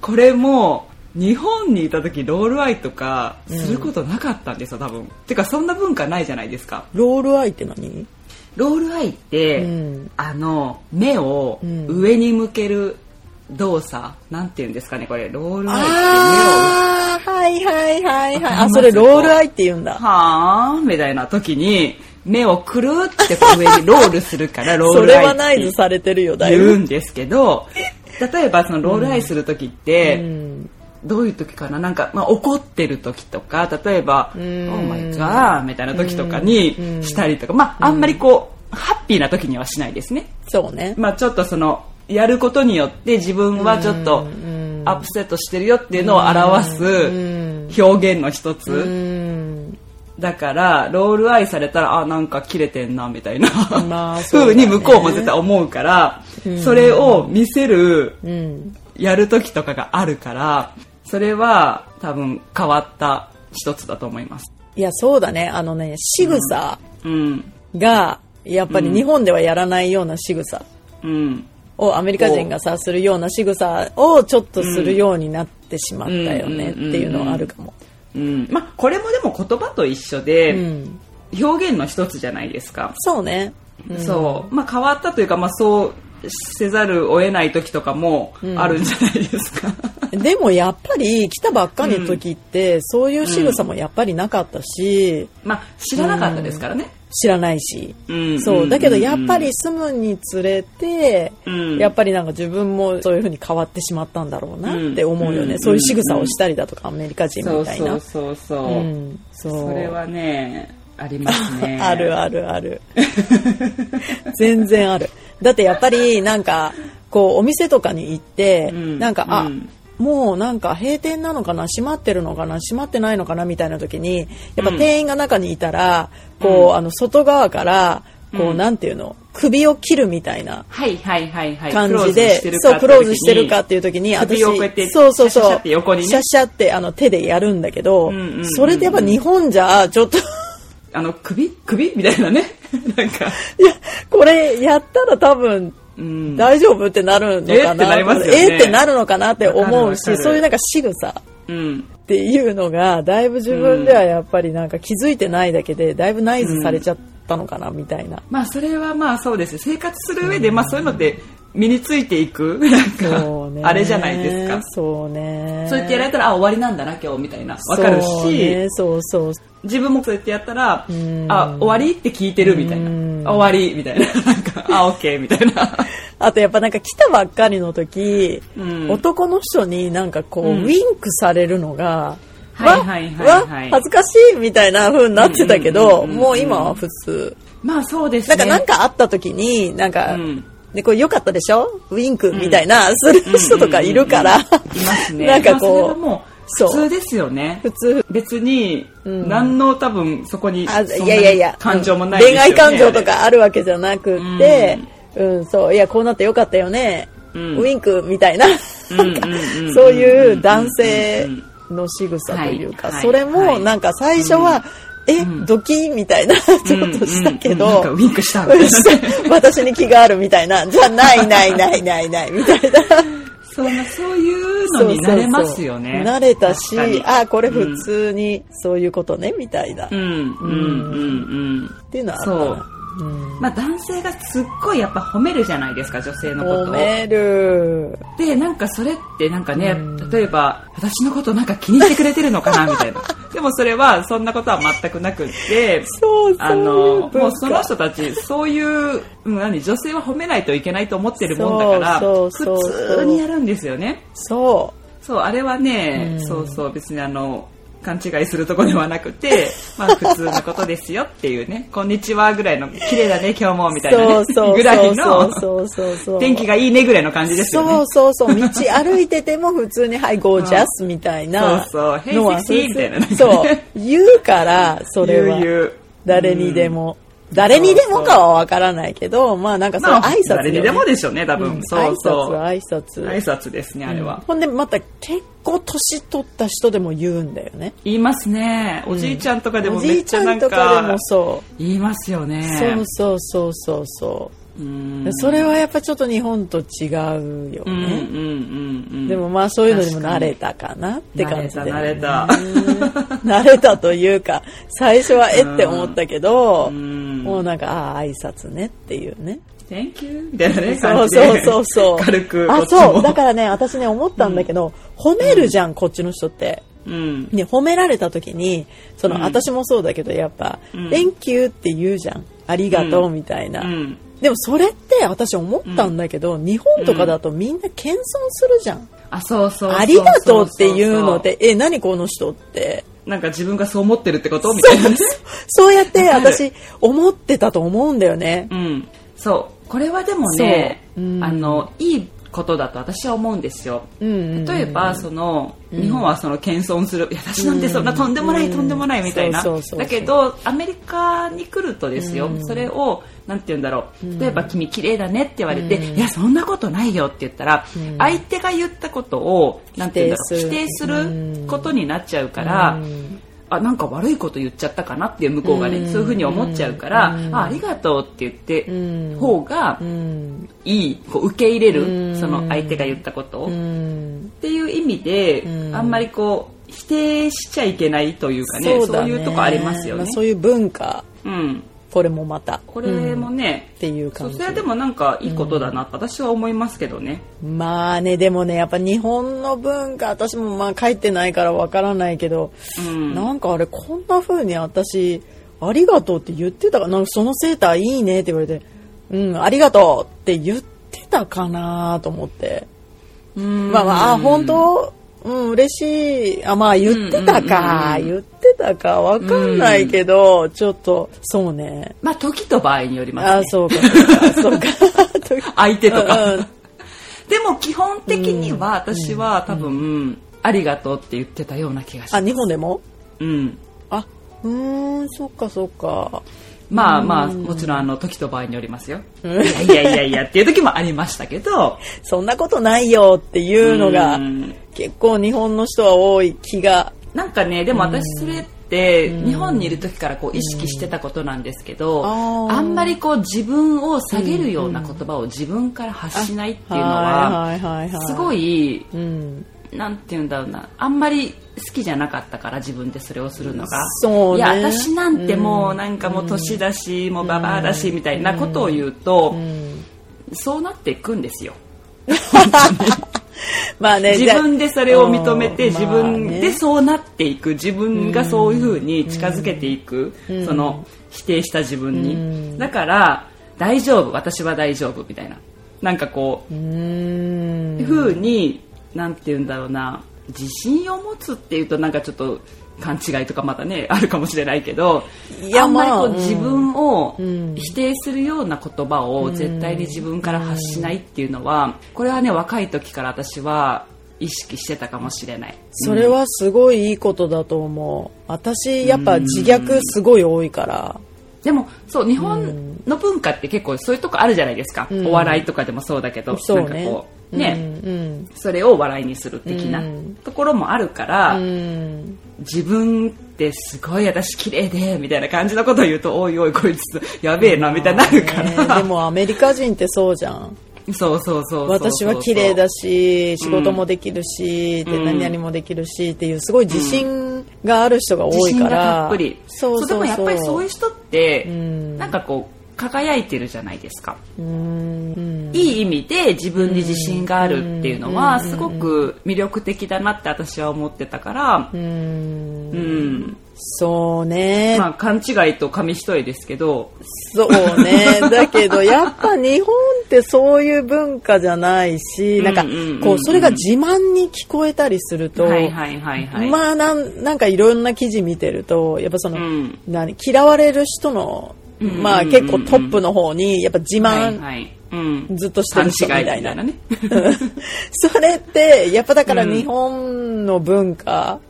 これも、日本にいた時 roll eye とかすることなかったんですよ、多分。てかそんな文化ないじゃないですか。 roll eye って何？ roll eye って、うんあの、目をうん上に向ける動作、なんて言うんですかね、これ、 roll eye って目を、ああ、はいはいはいはい。あ、それ roll eye って言うんだ。はぁーみたいな時に、目をくるってこう上にロールするから、ロールアイってはナイズされてるよ、だいぶ。言うんですけど、例えばそのロールアイする時って、うん。どういう時かな？なんか、まあ、怒ってる時とか、例えば、オん。ーマイガーみたいな時とかにうん。したりとか、まあ、あんまりこう、ハッピーな時にはしないですね。そうね。まあ、ちょっとその、やることによって自分はちょっとん。アップセットしてるよっていうのを表ん。す表現の一うつ。ん。だから、ロールアイされたら、あ、なんか切れてんな、みたいな、まあそうだね風に向こうも絶対思うから、それを見せる、うん。やる時とかがあるから、それは多分変わった一つだと思います。いや、そうだね。あのね、仕草うん。が、やっぱり日本ではやらないような仕草うん。をアメリカ人がさ、するような仕草をちょっとするようになってしまったよねっていうのはあるかも。うん。まあ、これもでも言葉と一緒で、うん。表現の一つじゃないですか。そうね。そう。まあ、変わったというか、まあ、そうせざるを得ない時とかもあるんじゃないですか。でもやっぱり来たばっかりの時って、そういう仕草もやっぱりなかったし、まあ、知らなかったですからね。知らないし。うんそう。だけどやっぱうんり住むにつれて、うんやっぱりなんか自分もそういう風に変わってしまったんだろうなって思うよね。うんそういう仕草をしたりだとか、アメリカ人みたいな。そうそうそう。うんそうそれはね、ありますね。あるあるある。全然ある。だってやっぱりなんか、こうお店とかに行って、うん。なんか、あ、うん。もうなんか閉店なのかな？閉まってるのかな？閉まってないのかな？みたいな時に、やっぱ店員が中にいたら、こう、あの、外側から、こう、うん。なんていうの、首を切るみたいな。感じでそう、クローズしてるかっていう時に、首をこうやってそうそうそう、シャシャシャってね。シャシャってあの手でやるんだけど、うんうんうんうん。それでやっぱ日本じゃ、ちょっと、あの、首首？みたいなね。なんか、いや、これやったら多分、うん。大丈夫ってなるのかなえ？ってなりますよねえ？ってなるのかなって思うし、るそういうなんか仕草っうん。ていうのが、だいぶ自分ではやっぱりなんか気づいてないだけで、だいぶナイズされちゃったのかな、みたいな。まあ、それはまあそうです。生活する上で、まあそういうのって身についていく、なん。か、あれじゃないですか。そうね。そうやってやられたら、あ、終わりなんだな、今日、みたいな。わかるそうし、ね、そうそう。自分もそうやってやったらん、あ、終わりって聞いてるみたいうんな。あ終わりみたいな。なんか、あ、オッケーみたいな。あとやっぱなんか来たばっかりの時、うん男の人になんかこう、うんウィンクされるのが、はいはいはいわはいわ恥ずかしいみたいな風になってたけど、もう今は普通。まあそうですね。なんかなんかあった時に、なんか、うんで、これ良かったでしょ？ウィンクみたいな、する人とかいるから、いますね。なんかこもう、普通ですよね。普通。別に何の多分そこにいやいやいや。感情もない恋愛感情とかあるわけじゃなくって、うん、そう。いやこうなってよかったよね、うん。ウインクみたいな。そういう男性の仕草というか、それもなんか最初は、え、ドキみたいなちょっとしたけど、うんうんなんかウィンクしたみたいな。ね 私に気があるみたいな。じゃあないないないないないみたいな。そんなそういうのになれますよね。慣れたしあこれ普通にそういうことね、みたいな、っうんうんうん。うん。ていうのはあったそまあ男性がすっごいやっぱ褒めるじゃないですか女性のことを。褒める。でなんかそれってなんかね、例えば私のことなんか気にしてくれてるのかなみたいな。でもそれはそんなことは全くなくってそうあのもうその人たちそういううん何女性は褒めないといけないと思ってるもんだから普通にやるんですよね。そそうあれはね、うん。そうそう別にあの勘違いするところではなくて、まあ普通のことですよっていうね、こんにちはぐらいの、綺麗だね今日もみうたいなねそう、そうぐらいの、そうそう。そう天気がいいねぐらいの感じですよね。そうそうそう道歩いてても普通に「はいゴージャス」みたいなそうそう。のは Hey, sexy みたいなそう。言うからそれは。言う言う。誰にでも誰にでもかはわからないけどまあなんかそれまあ挨拶よね誰にでもでしょうね、多分。うんそうそう。挨拶挨挨拶拶ですね、あれは。ほんでまた結構年取った人でも言うんだよね言いますね。おじいちゃんとかでもおじいちゃめっちゃなんんとかでもか、そう言いますよね。そうそうそうそうそううんそれはやっぱちょっと日本と違うようんうんね、うんうん。でもまあそういうのにも慣れたかなって感じで、慣れた慣れた。というか最初はえって思ったけど、うん。もうなんかああ挨拶ねっていうね。Thank you みたいなね、そう。そうそうそう。軽く。こあそう。だからね私ね思ったんだけど、褒めるじゃんこっちの人って。うん。ね、褒められた時にその、うん。私もそうだけどやっぱ「うん。Thank you」って言うじゃん。ありがとうみたいな、うん。でもそれって私思ったんだけど、日本とかだとみんな謙遜するじゃん、あ、そうそうそうそう。ありがとうっていうのでえ何この人って。なんか自分がそう思ってるってこと？みたいなね。そう。やって私思ってたと思うんだよね。うん。そう。これはでもね、あの、いいことだと私は思うんですよ。うんうんうん。例えば、その、日本はその謙遜する、いや私なんてそんなとんでもない、うんとんでもないみたいな。だけど、アメリカに来るとですよ、うん。それを、なんて言うんだろう、例えば君綺麗だねって言われて、いや、そんなことないよって言ったら、相手が言ったことを、なんて言うんだろう、否定否することになっちゃうから、うんあなんか悪いこと言っちゃったかなっていう向こうがね、そういうふうに思っちゃうから、あありがとうって言って、ん。方がうん。いいこう受け入れる、うん。その相手が言ったことを、うっんていう意味で、うん。あんまりこう否定しちゃいけないというかねそうだいうとこありますよね。あ、そういう文化。うん、これもまた。これもね、っていう感じ。それはでもなんかいいことだなと私は思いますけどね、まあねでもねやっぱ日本の文化私もまあ帰ってないからわからないけど、うん。なんかあれこんな風に私ありがとうって言ってたかなそのセーターいいねって言われてうんありがとうって言ってたかなと思って。うん。まあまああ本当？うん嬉しい。あまあ言ってたか、うんうんうん。言ってたかわかんないけど、ちょっとそうね。まあ時と場合によりますね。あそうか。そうか。そうか。相手とか、うん。うんでも基本的には私は多分、ありがとうって言ってたような気がしあます。日本でも？うん。あうーんそっかそっか。まあまあもちろんあの時と場合によりますよ。いやいやいやいやっていう時もありましたけど、そんなことないよっていうのがうん。結構日本の人は多い気がなんかねでも私それって日本にいる時からこう意識してたことなんですけど、あんまりこう自分を下げるような言葉を自分から発しないっていうのはすごいうん。なんて言うんだろうな。あんまり好きじゃなかったから自分でそれをするのが。そうね。いや私なんてもうなんかもう年だし、もうババアだしみたいなことを言うと、うん。そうなっていくんですよ。まあね自分でそれを認めてうん。自分でそうなっていく。自分がそういうふうに近づけていく。その否定した自分に。だから大丈夫。私は大丈夫みたいな。なんかこうふうになんて言うんだろうな。自信を持つっていうとなんかちょっと勘違いとかまたねあるかもしれないけどいやあんまりこうまあ自分をん。否定するような言葉を絶対に自分から発しないっていうのはこれはね若い時から私は意識してたかもしれない。それはすごいいいことだと思う。私やっぱ自虐すごい多いから。でもそう日本の文化って結構そういうとこあるじゃないですか、うん。お笑いとかでもそうだけど、そうね。なんかこうね、うん。うん。それを笑いにする的なうん。ところもあるから、うん自分ってすごい私綺麗でみたいな感じのことを言うとおいおいこいつやべえなみたいになるかねら、でもアメリカ人ってそうじゃん。そうそうそうそう私は綺麗だし仕事もできるし、でうん。何々もできるしっていうすごい自信がある人が多いから、っぷり。そうそう。そうでもやっぱりそういう人って、うん。なんかこう輝いてるじゃないですか、いい意味で自分に自信があるっていうのはうん。すごく魅力的だなって私は思ってたから、うん。うん。そうね、まあ勘違いと紙一重ですけど、そうね。だけど、やっぱ日本ってそういう文化じゃないし、なんかこう、それが自慢に聞こえたりすると、はいはいはいはい。まあなん、なんかいろんな記事見てると、やっぱその、うん。何嫌われる人の、まあ結構トップの方に、やっぱ自慢。ずっとしてる人みたいな。ね。それって、やっぱだから日本の文化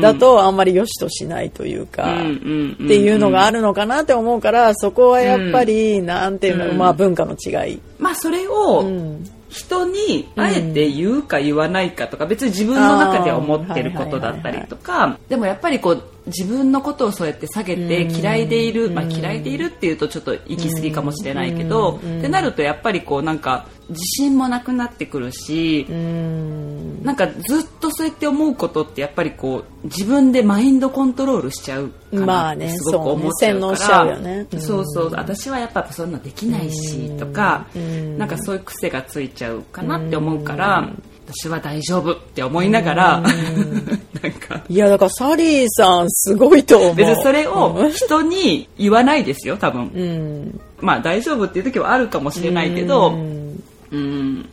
だとあんまり良しとしないというか、っていうのがあるのかなって思うから、そこはやっぱり、なんていうの、うん。まあ文化の違い。まあそれをうん。人にあえて言うか言わないかとか別に自分の中では思ってることだったりとかでもやっぱりこう自分のことをそうやって下げてうん。嫌いでいる、うん。まあ、嫌いでいるっていうとちょっと行き過ぎかもしれないけど、うん。ってなるとやっぱりこうなんか自信もなくなってくるし、うん。なんかずっとそうやって思うことってやっぱりこう自分でマインドコントロールしちゃうかまなっあねてすごく思っちゃうから、そうねねうんそうそう。私はやっぱそんなできないしとか、うん。なんかそういう癖がついちゃうかなって思うから、私は大丈夫って思いながら、なんか。いや、だからサリーさんすごいと思う。別にそれを人に言わないですよ多分、うん。まあ大丈夫っていう時はあるかもしれないけど、うん。うん。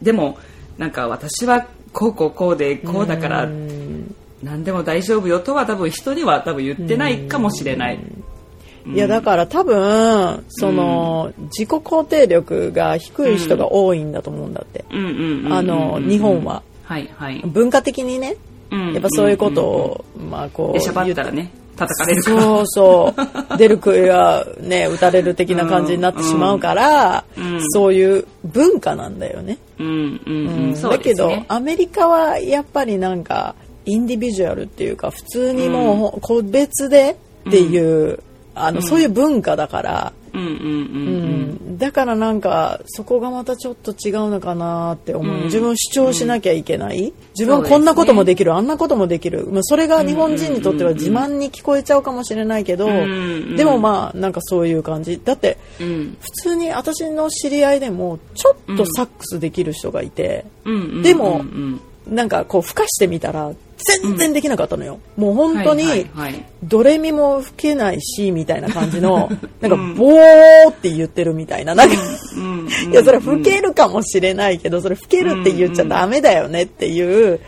でもなんか私はこうこうこうでこうだから何でも大丈夫よとは多分人には多分言ってないかもしれない。いやだから多分その、自己肯定力が低い人が多いんだと思うんだって、あの日本は。はいはい。文化的にね。うん。やっぱそういうことを、まあこうでしゃばったらね叩かれる。そうそう。出る杭はね打たれる的な感じになってしまうから、うん。そういう文化なんだよね、だけど。アメリカはやっぱりなんかインディビジュアルっていうか普通にもう個別でっていう、あのそういう文化だから、うんうんうんううん。ん、だからなんかそこがまたちょっと違うのかなって思う、うん。自分主張しなきゃいけない、うですねこんなこともできる、あんなこともできる、まあ、それが日本人にとっては自慢に聞こえちゃうかもしれないけど、んうんでもまあなんかそういう感じ。だってうん。普通に私の知り合いでもちょっとサックスできる人がいて、うんうん。でもうんなんかこう吹かしてみたら全然できなかったのよ、もう本当に、はいはいはい。ドレミも吹けないしみたいな感じの なんかうん。ボーって言ってるみたいな。なんかうんうんいやそれ吹けるかもしれないけどそれ吹けるって言っちゃダメだよねっていう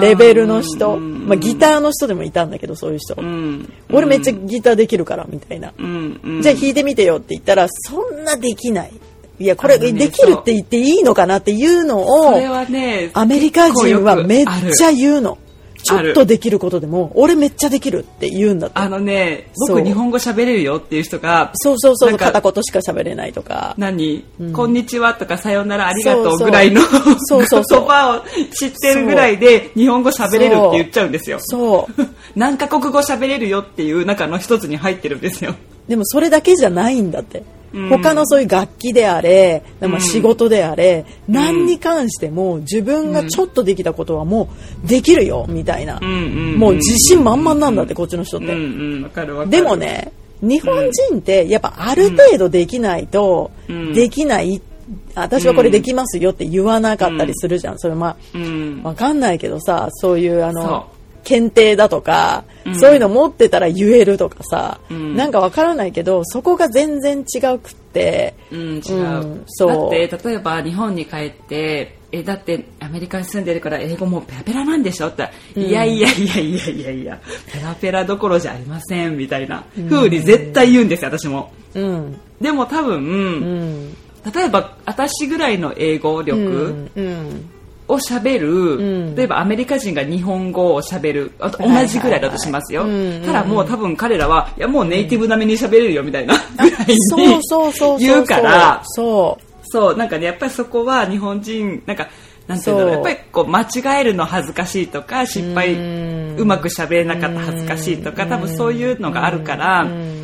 レベルの人、うん。まあ、ギターの人でもいたんだけどそういう人、うん。俺めっちゃギターできるからみたいな、うんうん。じゃあ弾いてみてよって言ったらそんなできないいやこれねできるって言っていいのかなっていうのをそれはね、アメリカ人はめっちゃ言うの。ちょっとできることでも俺めっちゃできるって言うんだってあのね、僕日本語喋れるよっていう人が、そうそうそう片言しか喋れないとか。何、こんにちはとかさようならありがとうぐらいのそうそう言葉を知ってるぐらいで日本語喋れるって言っちゃうんですよ。そう。何カ国語喋れるよっていう中の一つに入ってるんですよ。でもそれだけじゃないんだって、うん他のそういう楽器であれ、まあ、うん。仕事であれ、何に関しても自分がちょっとできたことはもうできるよみたいな、うんうんうんもう自信満々なんだってこっちの人って。でも、ね日本人ってやっぱある程度できないと、うん。できない私はこれできますよって言わなかったりするじゃん、それまあうん。わかんないけどさそういうあその検定だとか、うん。そういうの持ってたら言えるとかさ、うん。なんかわからないけどそこが全然違うくってうん、違う。うんそう。だって、例えば日本に帰って、え、だってアメリカに住んでるから英語もペラペラなんでしょって、いやいやいやいやいやいや、ペラペラどころじゃありません、みたいな風に絶対言うんですよ、私も。うん。でも多分、うん。例えば私ぐらいの英語力、うん。うんを喋る、うん。例えばアメリカ人が日本語を喋るあと同じぐらいだとしますよ、ただもう多分彼らはいやもうネイティブ並みに喋れるよみたいなぐらいにそうそうそう。言うから。そう。そう。なんかねやっぱりそこは日本人なんかなんていうんだろう。やっぱりこう間違えるの恥ずかしいとか失敗うまく喋れなかった恥ずかしいとか多分そういうのがあるからうん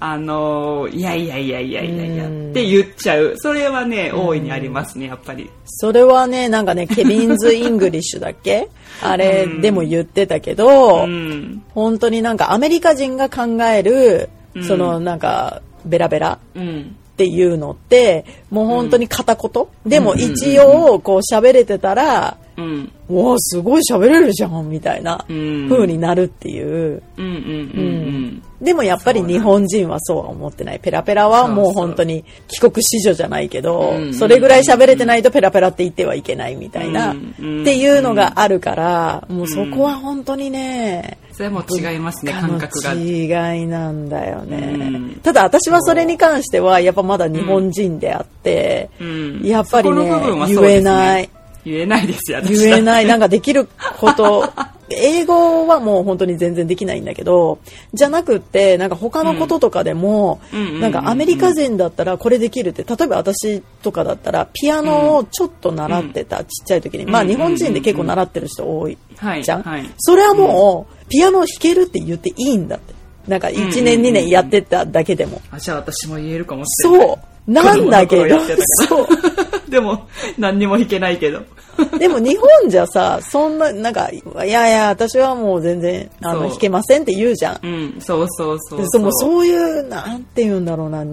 あのいやいやいやいやいやいやうん。って言っちゃう。それはね大いにありますねやっぱり。それはね、なんかね、 Kevin's English だっけ？あれうん。でも言ってたけど、うん。本当になんかアメリカ人が考える、うん。そのなんか、ベラベラうん。っていうのって、もう本当に片言、でも一応、こう喋れてたら、うん。おおすごい喋れるじゃん、みたいなうん。風になるっていう。うんうんうんでもやっぱり日本人はそうは思ってない。ペラペラはもう本当に帰国子女じゃないけどう、んそれぐらい喋れてないとペラペラって言ってはいけないみたいな、っうんていうのがあるから、もうそこは本当にね、それも違いますね感覚が。違いなんだよね、うん。ただ私はそれに関してはやっぱまだ日本人であって、う。ん。やっぱりね。言えない言えないですよ言えないいなんかできること。英語はもう本当に全然できないんだけどじゃなくってなんか他のこととかでも、うんうんうんうん。なんかアメリカ人だったらこれできるって例えば私とかだったらピアノをちょっと習ってた、ちっちゃい時に。まあうん日本人で結構習ってる人多いはいじゃん、はいそれはもう、ピアノ弾けるって言っていいんだって。なんか1年2年やってただけでも、あじゃあ私も言えるかもしれない。そうなんだけど。そう でも何にも弾けないけど。でも日本じゃさ、そんな、なんか、いやいや、私はもう全然、あの、弾けませんって言うじゃん。うんそうそうそうでそもうそういう、なんて言うんだろうな。ま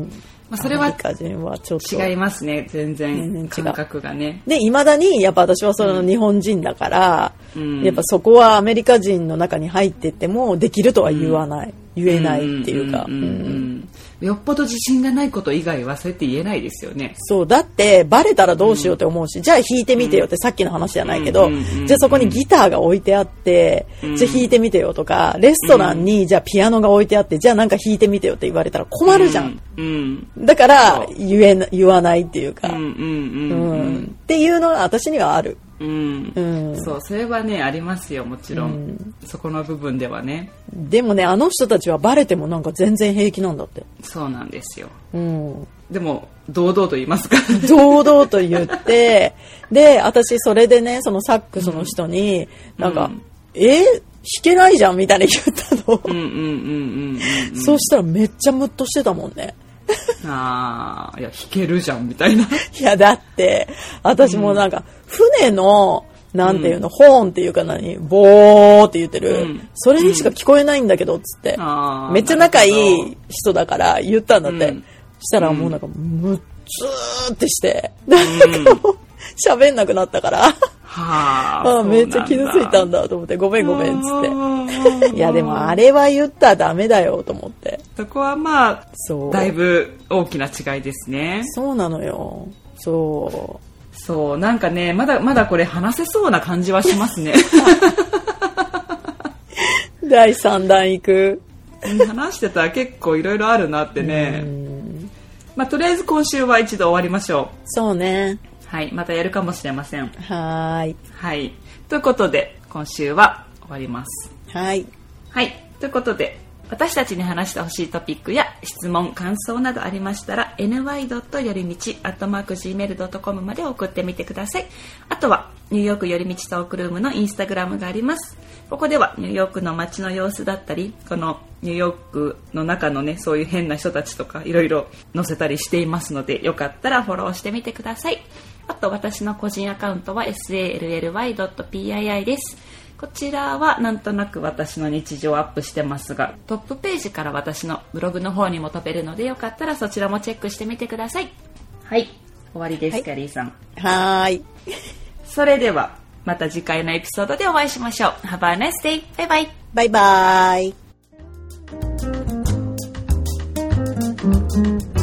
あそれはアメリカ人はちょっと。違いますね全全然違う。然感覚がね。で、未だに、やっぱ私はその日本人だから、うん。やっぱそこはアメリカ人の中に入ってっても、できるとは言わない。言えないっていうか。んんんうん。うんよっぽど自信がないこと以外はそうやって言えないですよね。そう、だって、バレたらどうしようって思うし、じゃあ弾いてみてよってさっきの話じゃないけど、うんうんうんうんじゃあそこにギターが置いてあって、うん。じゃあ弾いてみてよとか、レストランにじゃあピアノが置いてあって、じゃあなんか弾いてみてよって言われたら困るじゃん。うんだから言えな、言わないっていうか、うんうんうんううん。ん。っていうのが私にはある。うん。うんそうそれはねありますよもちろん、うん。そこの部分ではね。でもね、あの人たちはバレてもなんか全然平気なんだって。そうなんですよ。うん。でも堂々と言いますか。堂々と言って、で、私それでね、そのサックスの人に、なんか、うん。え弾けないじゃんみたいに言ったの。うんうんうんうんうんそうしたらめっちゃムッとしてたもんね。ああいや弾けるじゃんみたいな。いや、だって、私もなんか、船の、なんていうの、ホーンっていうか何、ボーって言ってる、うん。それにしか聞こえないんだけど、つって。あーめっちゃ仲いい人だから言ったんだって。うん。したらもうなんか、むっつーってして、なんかもう、喋んなくなったから、はああめっちゃ傷ついたんだだと思って、ごめんごめん、つって。っていや、でもあれは言ったらダメだよ、と思って。そこはまあそう。だいぶ大きな違いですねそうなのよ。そそうなんかねまだまだこれ話せそうな感じはしますねう。第3弾行く。話してたら結構いろいろあるなってねうんまあとりあえず今週は一度終わりましょそうね。うはいまたやるかもしれませんはーい。はいということで今週は終わりますはい。はい。ということで、私たちに話してほしいトピックや質問、感想などありましたら、ny. よりみち、gmail.com まで送ってみてください。あとは、ニューヨークよりみちトークルームのインスタグラムがあります。ここでは、ニューヨークの街の様子だったり、このニューヨークの中のね、そういう変な人たちとか、いろいろ載せたりしていますので、よかったらフォローしてみてください。あと、私の個人アカウントは sally.pii です。こちらはなんとなく私の日常をアップしてますがトップページから私のブログの方にも飛べるのでよかったらそちらもチェックしてみてくださいはい終わりです、はいキャリーさんはーい。それではまた次回のエピソードでお会いしましょう Have a nice day! バイバイバイバーイ。